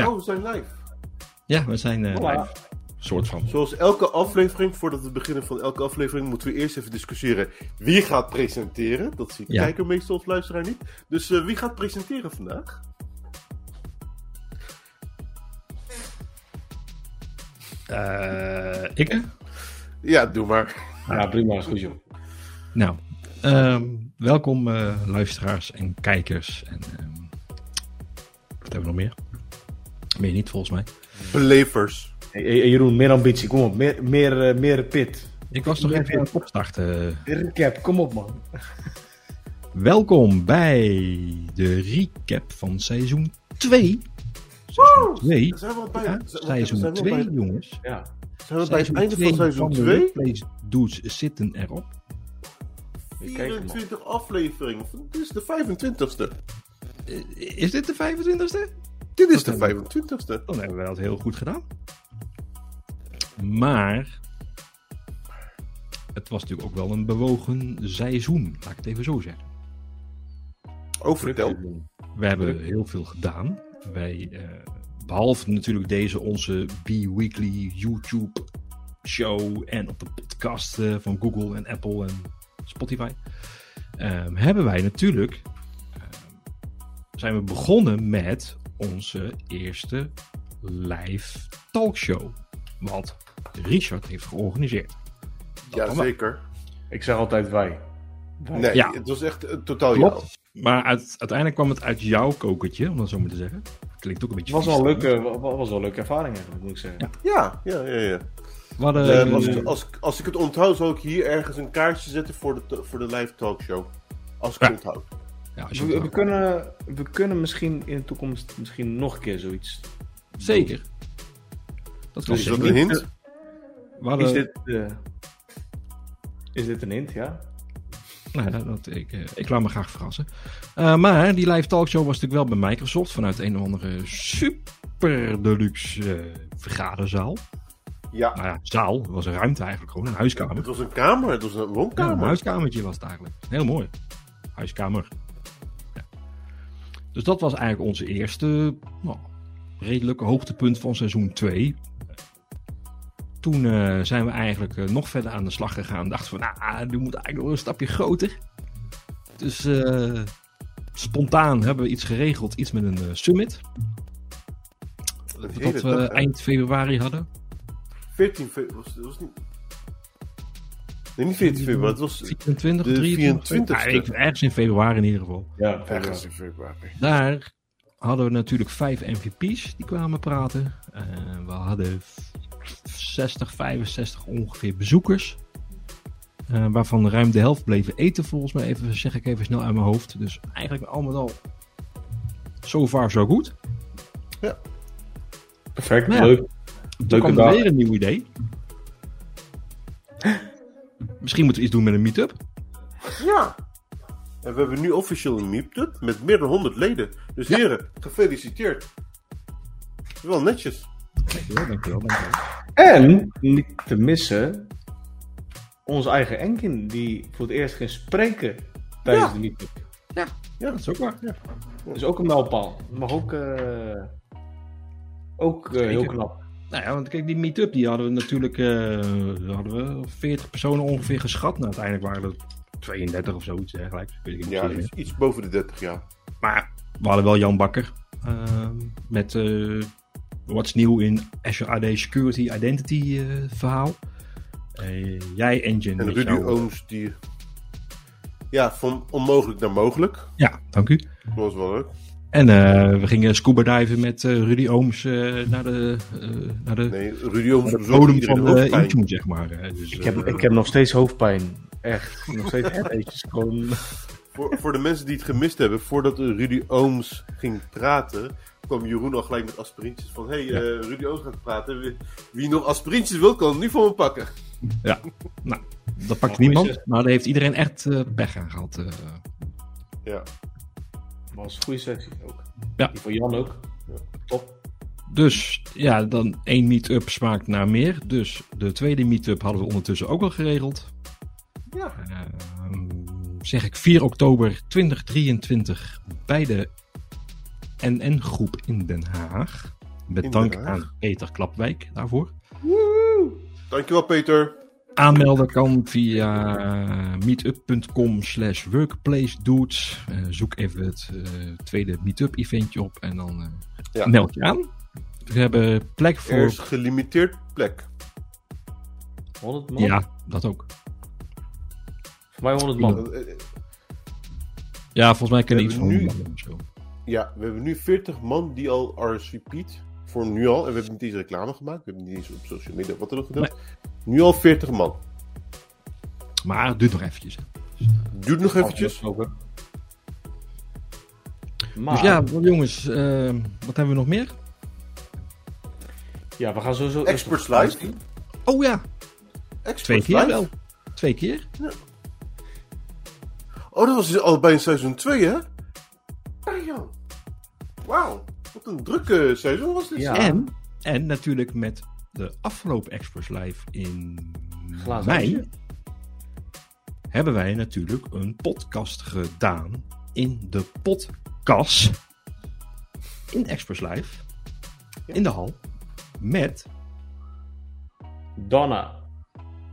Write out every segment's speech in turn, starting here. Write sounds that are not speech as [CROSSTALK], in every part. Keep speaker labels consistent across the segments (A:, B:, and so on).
A: Ja.
B: Oh, we zijn live.
A: Ja, we zijn eh, live. Soort van.
B: Zoals elke aflevering, voordat we beginnen van elke aflevering, moeten we eerst even discussiëren wie gaat presenteren. Dat ziet de
A: Ja.
B: kijker meestal of luisteraar niet. Dus eh, wie gaat presenteren vandaag?
A: Eh ik? hè?
B: Ja, doe maar.
C: Ja, prima, is goed joh.
A: Nou, ehm, welkom eh, luisteraars en kijkers. En ehm, wat hebben we nog meer? Meer niet volgens mij.
B: Belevers.
C: Hey, hey, Jeroen, meer ambitie, kom op. Meer, meer, eh, meer pit.
A: Ik was nog even aan het opstarten.
C: Recap, kom op man.
A: Welkom bij de recap van seizoen 2. Seizoen 2.
B: Zijn we bij,
A: Ja,
B: zijn we-
A: seizoen
B: zijn we
A: 2,
B: bij,
A: jongens.
C: Ja.
B: zijn we bij het einde van seizoen
A: de
B: 2?
A: Replays Dudes zitten erop.
C: Ik kijk hem, man.
B: 24 afleveringen. Dit is de 25ste.
A: Eh, Is dit de 25ste?
B: Dit is de
A: Dat
B: 25ste.
A: Dan hebben we dat heel goed gedaan. Maar het was natuurlijk ook wel een bewogen seizoen, laat ik het even zo zeggen.
B: Oh, vertel.
A: We hebben heel veel gedaan. Wij, eh, behalve natuurlijk deze onze B-Weekly YouTube show en op de podcast eh, van Google en Apple en Spotify, ehm, hebben wij natuurlijk ehm, zijn we begonnen met onze eerste live talkshow. Wat Richard heeft georganiseerd.
B: Jazeker.
C: Ik zeg altijd wij. Wij.
B: Nee,
A: Ja.
B: het was echt eh, totaal
A: Klopt.
B: jou.
A: Maar uit- uiteindelijk kwam het uit jouw kokertje, om dat zo maar te zeggen. Klinkt ook een beetje
C: was wel een leuke, was wel een leuke ervaring eigenlijk, moet ik zeggen.
B: Ja, ja, ja. ja. Eh, als,
A: eh,
B: ik, als, als ik het onthoud, zal ik hier ergens een kaartje zetten voor de, voor de live talkshow. Als ik
A: Ja.
B: het onthoud.
A: Ja, als je
C: We, kunnen, we kunnen misschien in de toekomst misschien nog een keer zoiets.
A: Zeker. Dat kan
B: Is dat een hint?
A: Hadden-
C: Is dit, eh, is dit een hint, ja?
A: Nou ja, dat, ik, eh, ik laat me graag verrassen. Eh, maar die live talkshow was natuurlijk wel bij Microsoft vanuit een of andere super deluxe eh, vergaderzaal.
B: Ja.
A: Nou ja, zaal. Het was een ruimte eigenlijk gewoon, een huiskamer.
B: Het was een kamer, het was een
A: Ja,
B: woonkamer.
A: een huiskamertje was het eigenlijk. Heel mooi. Huiskamer. Dus dat was eigenlijk onze eerste nou, redelijke hoogtepunt van seizoen 2. Toen eh, zijn we eigenlijk eh, nog verder aan de slag gegaan. Dachten we, nou, nu moet eigenlijk nog een stapje groter. Dus eh, spontaan hebben we iets geregeld. Iets met een summit. Dat we
B: dag,
A: eind februari hadden.
B: 14 februari. Was, was niet... Nee, niet 14 februari. Het was
A: 24
B: de
A: 23.
B: 24ste.
A: Ja, ik- ergens in februari in ieder geval.
C: Ja,
B: ergens in februari.
A: Daar hadden we natuurlijk vijf MVP's die kwamen praten. Eh, we hadden 60, 65 ongeveer bezoekers. Eh, waarvan ruim de helft bleven eten, volgens mij. Even, zeg ik even snel uit mijn hoofd. Dus eigenlijk al met al. So far, so goed.
C: Perfect,
A: Nou ja.
C: leuk.
A: Toen
C: Leuke
A: kwam er
C: dag.
A: weer een nieuw idee. Misschien moeten we iets doen met een meetup.
B: Ja. En we hebben nu officieel een meetup met meer dan 100 leden. Dus
A: Ja.
B: heren, gefeliciteerd. Wel netjes.
A: Dankjewel, dankjewel, dankjewel.
C: En, niet te missen, onze eigen Enkin, die voor het eerst ging spreken tijdens
B: Ja.
C: de meetup.
A: Ja, dat is ook waar.
C: Dat is ook een mijlpaal. Mag ook, eh, ook eh, heel knap.
A: Nou ja, want kijk, die meetup die hadden we natuurlijk eh, hadden we 40 personen ongeveer geschat. Nou, uiteindelijk waren er 32 of zoiets dergelijks. Weet ik niet
B: Ja, iets, iets boven de 30 jaar.
A: Maar we hadden wel Jan Bakker ehm, met eh wat is nieuw in Azure AD Security Identity eh, verhaal. Eh, jij Engine.
B: En Rudy Ooms die... Ja, van onmogelijk naar mogelijk.
A: Ja, dank u.
B: Dat was wel leuk.
A: En eh, we gingen scuba diven met eh, Rudy Ooms eh, naar de, eh, naar de,
B: Nee, Rudy Ooms
A: naar de
B: bezorgde
A: bodem van de. Intune, zeg maar. Dus,
C: Ik heb, ik heb nog steeds hoofdpijn. Echt. Nog steeds [LAUGHS] headaches. Gewoon...
B: Voor, voor de mensen die het gemist hebben, voordat Rudy Ooms ging praten, kwam Jeroen al gelijk met aspirintjes. Van, hé, hey,
A: Ja.
B: eh, Rudy Ooms gaat praten. Wie, wie nog aspirintjes wil, kan nu voor me pakken.
A: Ja, nou, dat pakt niemand. Maar daar heeft iedereen echt eh, pech aan gehad. eh.
B: Ja.
C: Was een goede sessie ook.
A: Ja.
C: Die van Jan ook. Top.
A: Dus ja, dan één meet-up smaakt naar meer. Dus de tweede meet-up hadden we ondertussen ook al geregeld.
B: Ja.
A: Ehm, zeg ik 4 oktober 2023 bij de NN-groep in Den Haag. Met dank aan Peter Klapwijk daarvoor.
B: Dankjewel, Peter.
A: Aanmelden kan via meetup.com slash workplacedudes. Eh, zoek even het eh, tweede meetup eventje op en dan eh,
B: Ja.
A: meld je aan. We hebben plek
B: Er
A: voor...
B: is gelimiteerd plek.
C: 100 man?
A: Ja, dat ook.
C: Voor mij 100 man.
B: Eh, eh,
A: Ja, volgens mij kunnen
B: We
A: iets van
B: nu-
A: 100 man of zo.
B: Ja, we hebben nu 40 man die al RSVP'd. Voor nu al. En we hebben niet eens reclame gemaakt. We hebben niet eens op social media wat er nog gedaan. Nu al 40 man.
A: Maar het duurt nog eventjes. hè.
B: Duurt nog eventjes.
C: Maar,
A: Dus ja, jongens, eh, wat hebben we nog meer?
C: ja, we gaan sowieso...
B: Experts Live.
A: Oh ja,
B: Experts
A: twee keer
B: live.
A: wel. Twee keer.
B: Oh, dat was dus al bij seizoen 2, hè? Wauw. Wat een drukke seizoen was dit.
C: Ja.
A: En, en natuurlijk met de afgelopen Express Live in
C: Glazen
A: mei
C: huisje.
A: hebben wij natuurlijk een podcast gedaan in de podcast in Express Live in de hal met
C: Donna.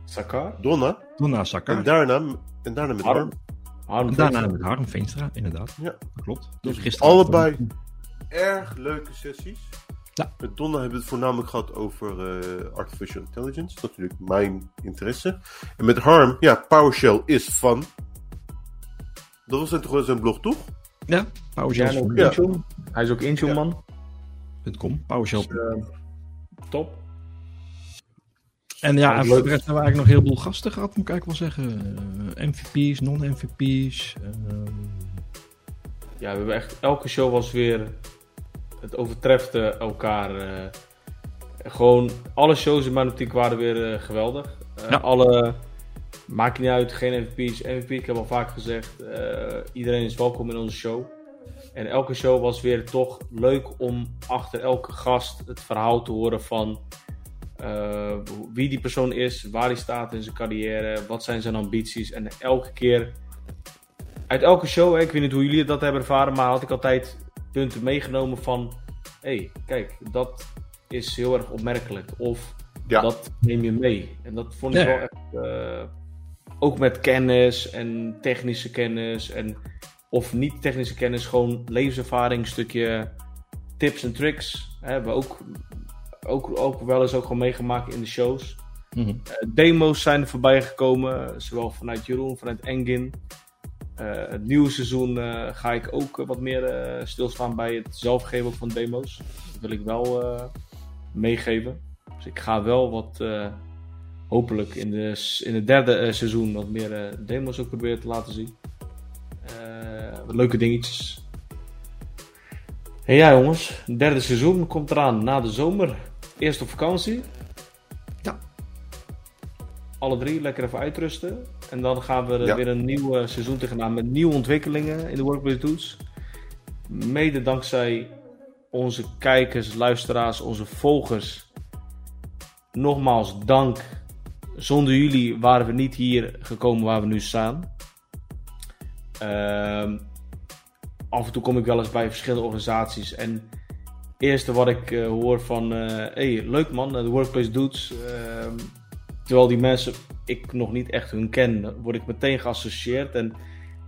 C: Sakar.
B: Donna.
A: Donna Sakka.
B: En daarna, en daarna met
C: Harm.
B: Harm.
C: Harm
A: En daarna
C: Veenstra.
A: met Harm Veenstra, inderdaad.
B: Ja.
A: Dat klopt.
B: Dus
A: Dus gisteren
B: allebei erg leuke sessies.
A: Ja.
B: Met Donna hebben we het voornamelijk gehad over eh, artificial intelligence. Natuurlijk mijn interesse. En met Harm, ja, PowerShell is fun. Dat was zijn, toch wel zijn blog, toch?
A: Ja,
C: Ja,
A: PowerShell.
B: Ja.
C: Hij is ook Intune,
B: Ja.
C: man.
A: .com, PowerShell.
C: Eh, top.
A: En ja,
C: Ja,
A: en
C: leuk.
A: voor de rest hebben we eigenlijk nog heel veel gasten gehad, moet ik eigenlijk wel zeggen. Eh, MVP's, non-MVP's. ehm,
C: Ja, we hebben echt... Elke show was weer... Het overtreft eh, elkaar. eh. gewoon... Alle shows in mijn optiek waren weer eh, geweldig.
A: Ja.
C: Alle... Maakt niet uit, geen MVP's. MVP, ik heb al vaak gezegd. iedereen is welkom in onze show. En elke show was weer toch leuk om achter elke gast het verhaal te horen van wie die persoon is, waar hij staat in zijn carrière, wat zijn zijn ambities. En elke keer, uit elke show, hè, ik weet niet hoe jullie dat hebben ervaren, maar had ik altijd punten meegenomen van: hé, hey, kijk, dat is heel erg opmerkelijk. Of
B: Ja.
C: dat neem je mee. En dat vond ik
A: Ja.
C: wel echt. eh, ook met kennis en technische kennis. En, of niet technische kennis, gewoon levenservaring, stukje tips en tricks. Hè, hebben we ook, ook, ook wel eens ook gewoon meegemaakt in de shows.
A: mhm.
C: Eh, demo's zijn er voorbij gekomen, zowel vanuit Jeroen, vanuit Engin. Eh, het nieuwe seizoen eh, ga ik ook eh, wat meer stilstaan bij het zelf geven ook van demo's. Dat wil ik wel meegeven. Dus ik ga wel wat, hopelijk in, de, in het derde seizoen, wat meer demo's ook proberen te laten zien. Leuke dingetjes. Hey, ja jongens, derde seizoen komt eraan na de zomer. Eerst op vakantie. Alle drie lekker even uitrusten. En dan gaan we er
B: Ja.
C: weer een nieuw eh, seizoen tegenaan met nieuwe ontwikkelingen in de Workplace Dudes. Mede dankzij onze kijkers, luisteraars, onze volgers. Nogmaals dank. Zonder jullie waren we niet hier gekomen waar we nu staan. Ehm, af en toe kom ik wel eens bij verschillende organisaties. En het eerste wat ik eh, hoor van... eh hey, leuk man, de Workplace Dudes. Terwijl die mensen ik nog niet echt hun ken, word ik meteen geassocieerd. En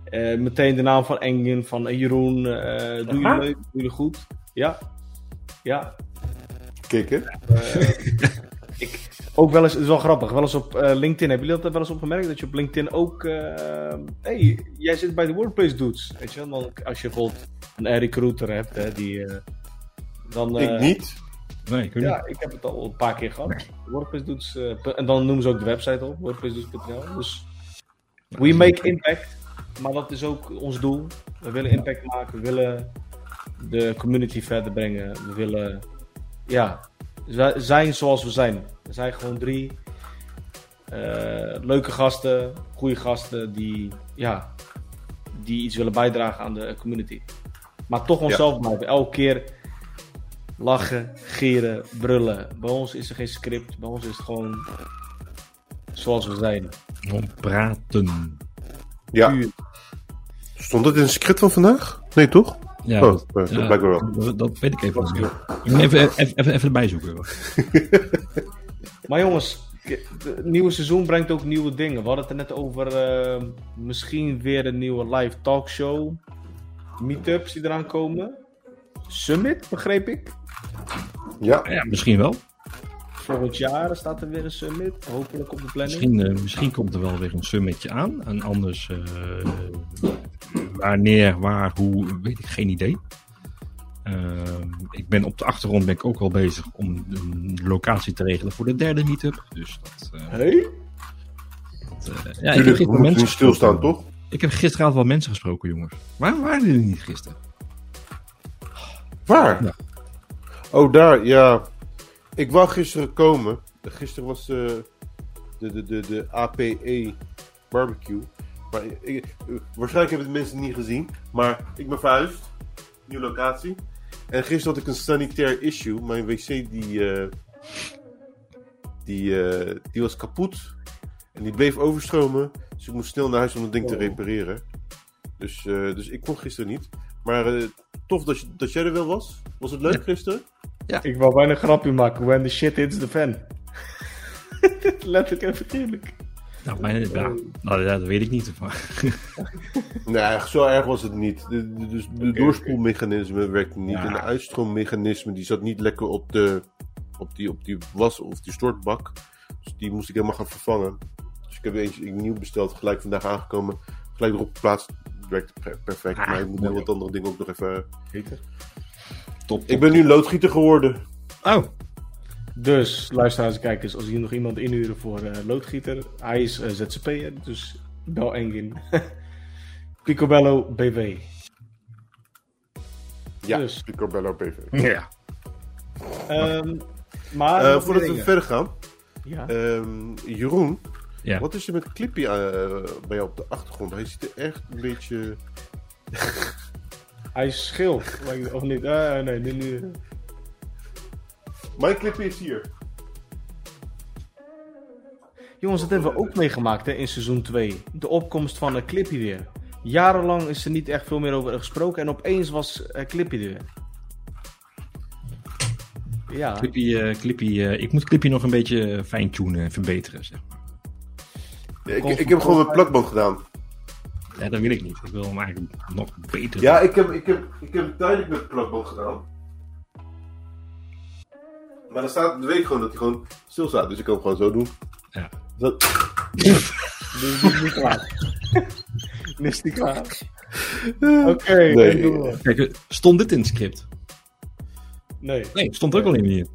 C: eh, meteen de naam van Engin, van eh, Jeroen. eh doe je
B: Aha.
C: leuk, doe je goed. Ja, ja. Eh, [LAUGHS] ik, ook wel eens, het is wel grappig, wel eens op eh, LinkedIn. Hebben jullie dat wel eens opgemerkt? Dat je op LinkedIn ook. eh hey, jij zit bij de Workplace Dudes. Weet je wel? Als je bijvoorbeeld een recruiter hebt, hè, die. eh, dan, eh,
B: Ik niet.
A: Nee, ik.
C: Ja, ik heb het al een paar keer gehad. Dudes. eh, en dan noemen ze ook de website op, workplacedudes.nl. Dus we make impact. Maar dat is ook ons doel. We willen impact maken. We willen de community verder brengen. We willen, ja, zijn zoals we zijn. We zijn gewoon drie eh, leuke gasten, goede gasten die, ja, die iets willen bijdragen aan de community. Maar toch onszelf blijven. Elke keer lachen, gieren, brullen. Bij ons is er geen script. Bij ons is het gewoon zoals we zijn.
A: Gewoon praten.
B: Ja.
C: Puur.
B: Stond het in het script van vandaag? Nee, toch?
A: Ja,
B: Oh,
A: dat,
B: dat
A: ja,
B: blijkbaar wel.
A: dat, dat weet ik even. Ik moet even, even, even, even erbij zoeken. [LAUGHS]
C: Maar jongens, het nieuwe seizoen brengt ook nieuwe dingen. We hadden het er net over eh, misschien weer een nieuwe live talkshow. Meetups die eraan komen. Summit, begreep ik.
B: Ja,
A: Ja, misschien wel.
C: Volgend jaar staat er weer een summit. Hopelijk op de planning.
A: Misschien, eh, misschien komt er wel weer een summetje aan. En anders, eh, wanneer, waar, hoe, weet ik geen idee. Ehm, ik ben op de achtergrond ben ik ook al bezig om een locatie te regelen voor de derde meetup. Dus dat, eh,
C: Hey?
A: dat, eh, ja, ik heb gisteren
B: moeten
A: mensen
B: niet stilstaan,
A: gesproken.
B: toch?
A: Ik heb gisteravond wel mensen gesproken, jongens. Waar waren jullie niet gisteren?
B: Waar?
A: Ja.
B: Oh, daar, ja. Ik wou gisteren komen. Gisteren was eh, de, de, de, de APE barbecue. Maar ik, eh, waarschijnlijk hebben de mensen het niet gezien. Maar ik ben verhuisd. Nieuwe locatie. En gisteren had ik een sanitair issue. Mijn wc die, eh, die, eh, die was kapot. En die bleef overstromen. Dus ik moest snel naar huis om dat ding te
C: Oh.
B: repareren. Dus, eh, dus ik kon gisteren niet. Maar eh, tof dat, je, dat jij er wel was. Was het leuk
A: Ja.
B: gisteren?
C: Ik wou bijna een grapje maken. When the shit hits the fan. [LAUGHS] Letterlijk en figuurlijk.
A: Nou, mijn, ja, nou, ja, dat weet ik niet. Maar, [LAUGHS]
B: Nee, zo erg was het niet. De, de, dus de doorspoelmechanisme werkte niet.
A: Ja.
B: En de uitstroommechanisme die zat niet lekker op, de, op, die, op die was of die stortbak. Dus die moest ik helemaal gaan vervangen. Dus ik heb eentje nieuw besteld, gelijk vandaag aangekomen. Gelijk erop geplaatst. Werkt per- perfect.
A: Ah,
B: maar ik moet heel wat andere dingen ook nog even...
A: top,
B: Ik ben nu loodgieter geworden.
A: Oh,
C: Dus, luisteraars en kijkers, als hier nog iemand inhuren voor eh, loodgieter. Hij is eh, ZZP'er, dus bel Engin. [LAUGHS] Picobello BV.
B: Ja,
C: Dus.
B: Picobello PV.
A: ja.
C: Ehm, maar...
B: Eh, voordat we verder gaan.
C: Ja.
B: ehm, Jeroen,
A: ja.
B: wat is er met Clippy eh, bij jou op de achtergrond? Hij ziet er echt een beetje... [LAUGHS]
C: Hij is schil. Lijkt- of niet? Ah, nee, nu... nu.
B: Mijn Clippy is hier.
C: Jongens, dat hebben we ook meegemaakt hè, in seizoen 2. De opkomst van uh, Clippy weer. Jarenlang is er niet echt veel meer over gesproken. En opeens was uh, Clippy er weer. Ja.
A: Clippy, eh, Clippy, eh, ik moet Clippy nog een beetje fine-tunen en verbeteren. Zeg maar.
B: Ik, ik heb gewoon mijn plakband gedaan.
A: Ja, dat wil ik niet. Ik wil hem eigenlijk nog beter
B: Ja, ik heb, ik heb, ik heb het tijdelijk met plakband gedaan. Maar dan staat, dan weet ik gewoon dat hij gewoon stil staat. Dus ik kan hem gewoon zo doen.
A: Ja.
B: Dat, [LAUGHS] [LAUGHS]
C: is niet klaar. Nu is niet klaar. Oké,
B: Nee.
A: Kijk, stond dit in het script?
C: Nee.
A: Nee, stond er ook al niet in.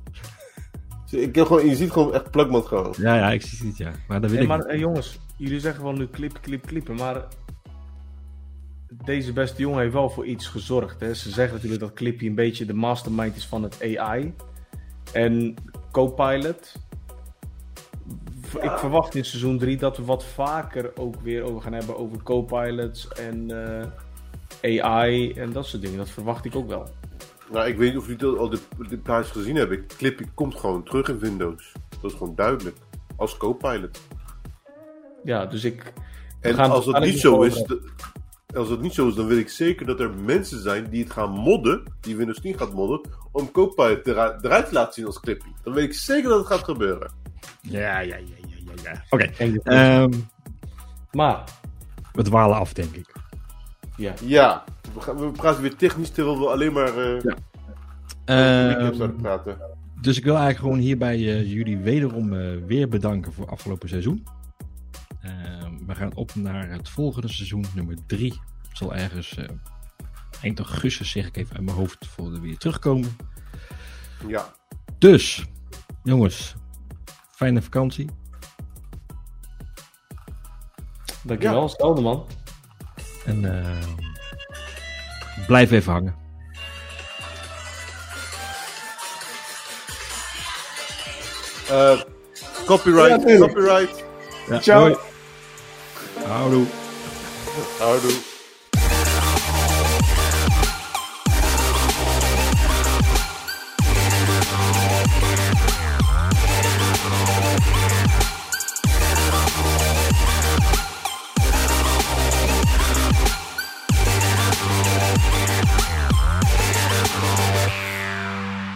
B: Ik heb gewoon, je ziet gewoon echt plakband gewoon.
A: Ja, ja, ik zie het, ja. Maar dat wil ik
C: maar
A: niet.
C: eh, jongens, jullie zeggen wel nu clip, clip, clippen, maar deze beste jongen heeft wel voor iets gezorgd. Hè? Ze zeggen natuurlijk dat Clippy een beetje de mastermind is van het AI. En Copilot. Ik verwacht in seizoen 3 dat we wat vaker ook weer over gaan hebben over Copilots en eh, AI en dat soort dingen. Dat verwacht ik ook wel.
B: Nou, ik weet niet of jullie al de, de plaatjes gezien hebben. Clippy komt gewoon terug in Windows. Dat is gewoon duidelijk. Als co-pilot.
C: Ja, dus ik.
B: En
C: gaan
B: als
C: het
B: dat niet zo is, als dat niet zo is, dan weet ik zeker dat er mensen zijn die het gaan modden, die Windows 10 gaat modden, om Copilot eruit, eruit te laten zien als Clippy. Dan weet ik zeker dat het gaat gebeuren.
A: Ja, ja, ja, ja, ja, ja. Oké,
C: En-
A: ehm,
C: maar,
A: we dwalen af, denk ik.
C: ja.
B: Ja, we, gaan, we praten weer technisch terwijl we alleen maar eh
A: Ja.
B: uh,
A: Ehm,
B: zouden praten.
A: dus ik wil eigenlijk gewoon hierbij eh, jullie wederom eh, weer bedanken voor afgelopen seizoen. Ehm, we gaan op naar het volgende seizoen, nummer 3. Het zal ergens eh, eind augustus, zeg ik even uit mijn hoofd, voor we weer terugkomen.
B: Ja.
A: Dus, jongens, fijne vakantie.
C: Dankjewel,
B: Ja.
C: stelde man.
A: En eh, blijf even hangen.
B: Eh, copyright,
C: Ja,
B: copyright.
A: Ja,
C: Ciao.
B: Houdoe.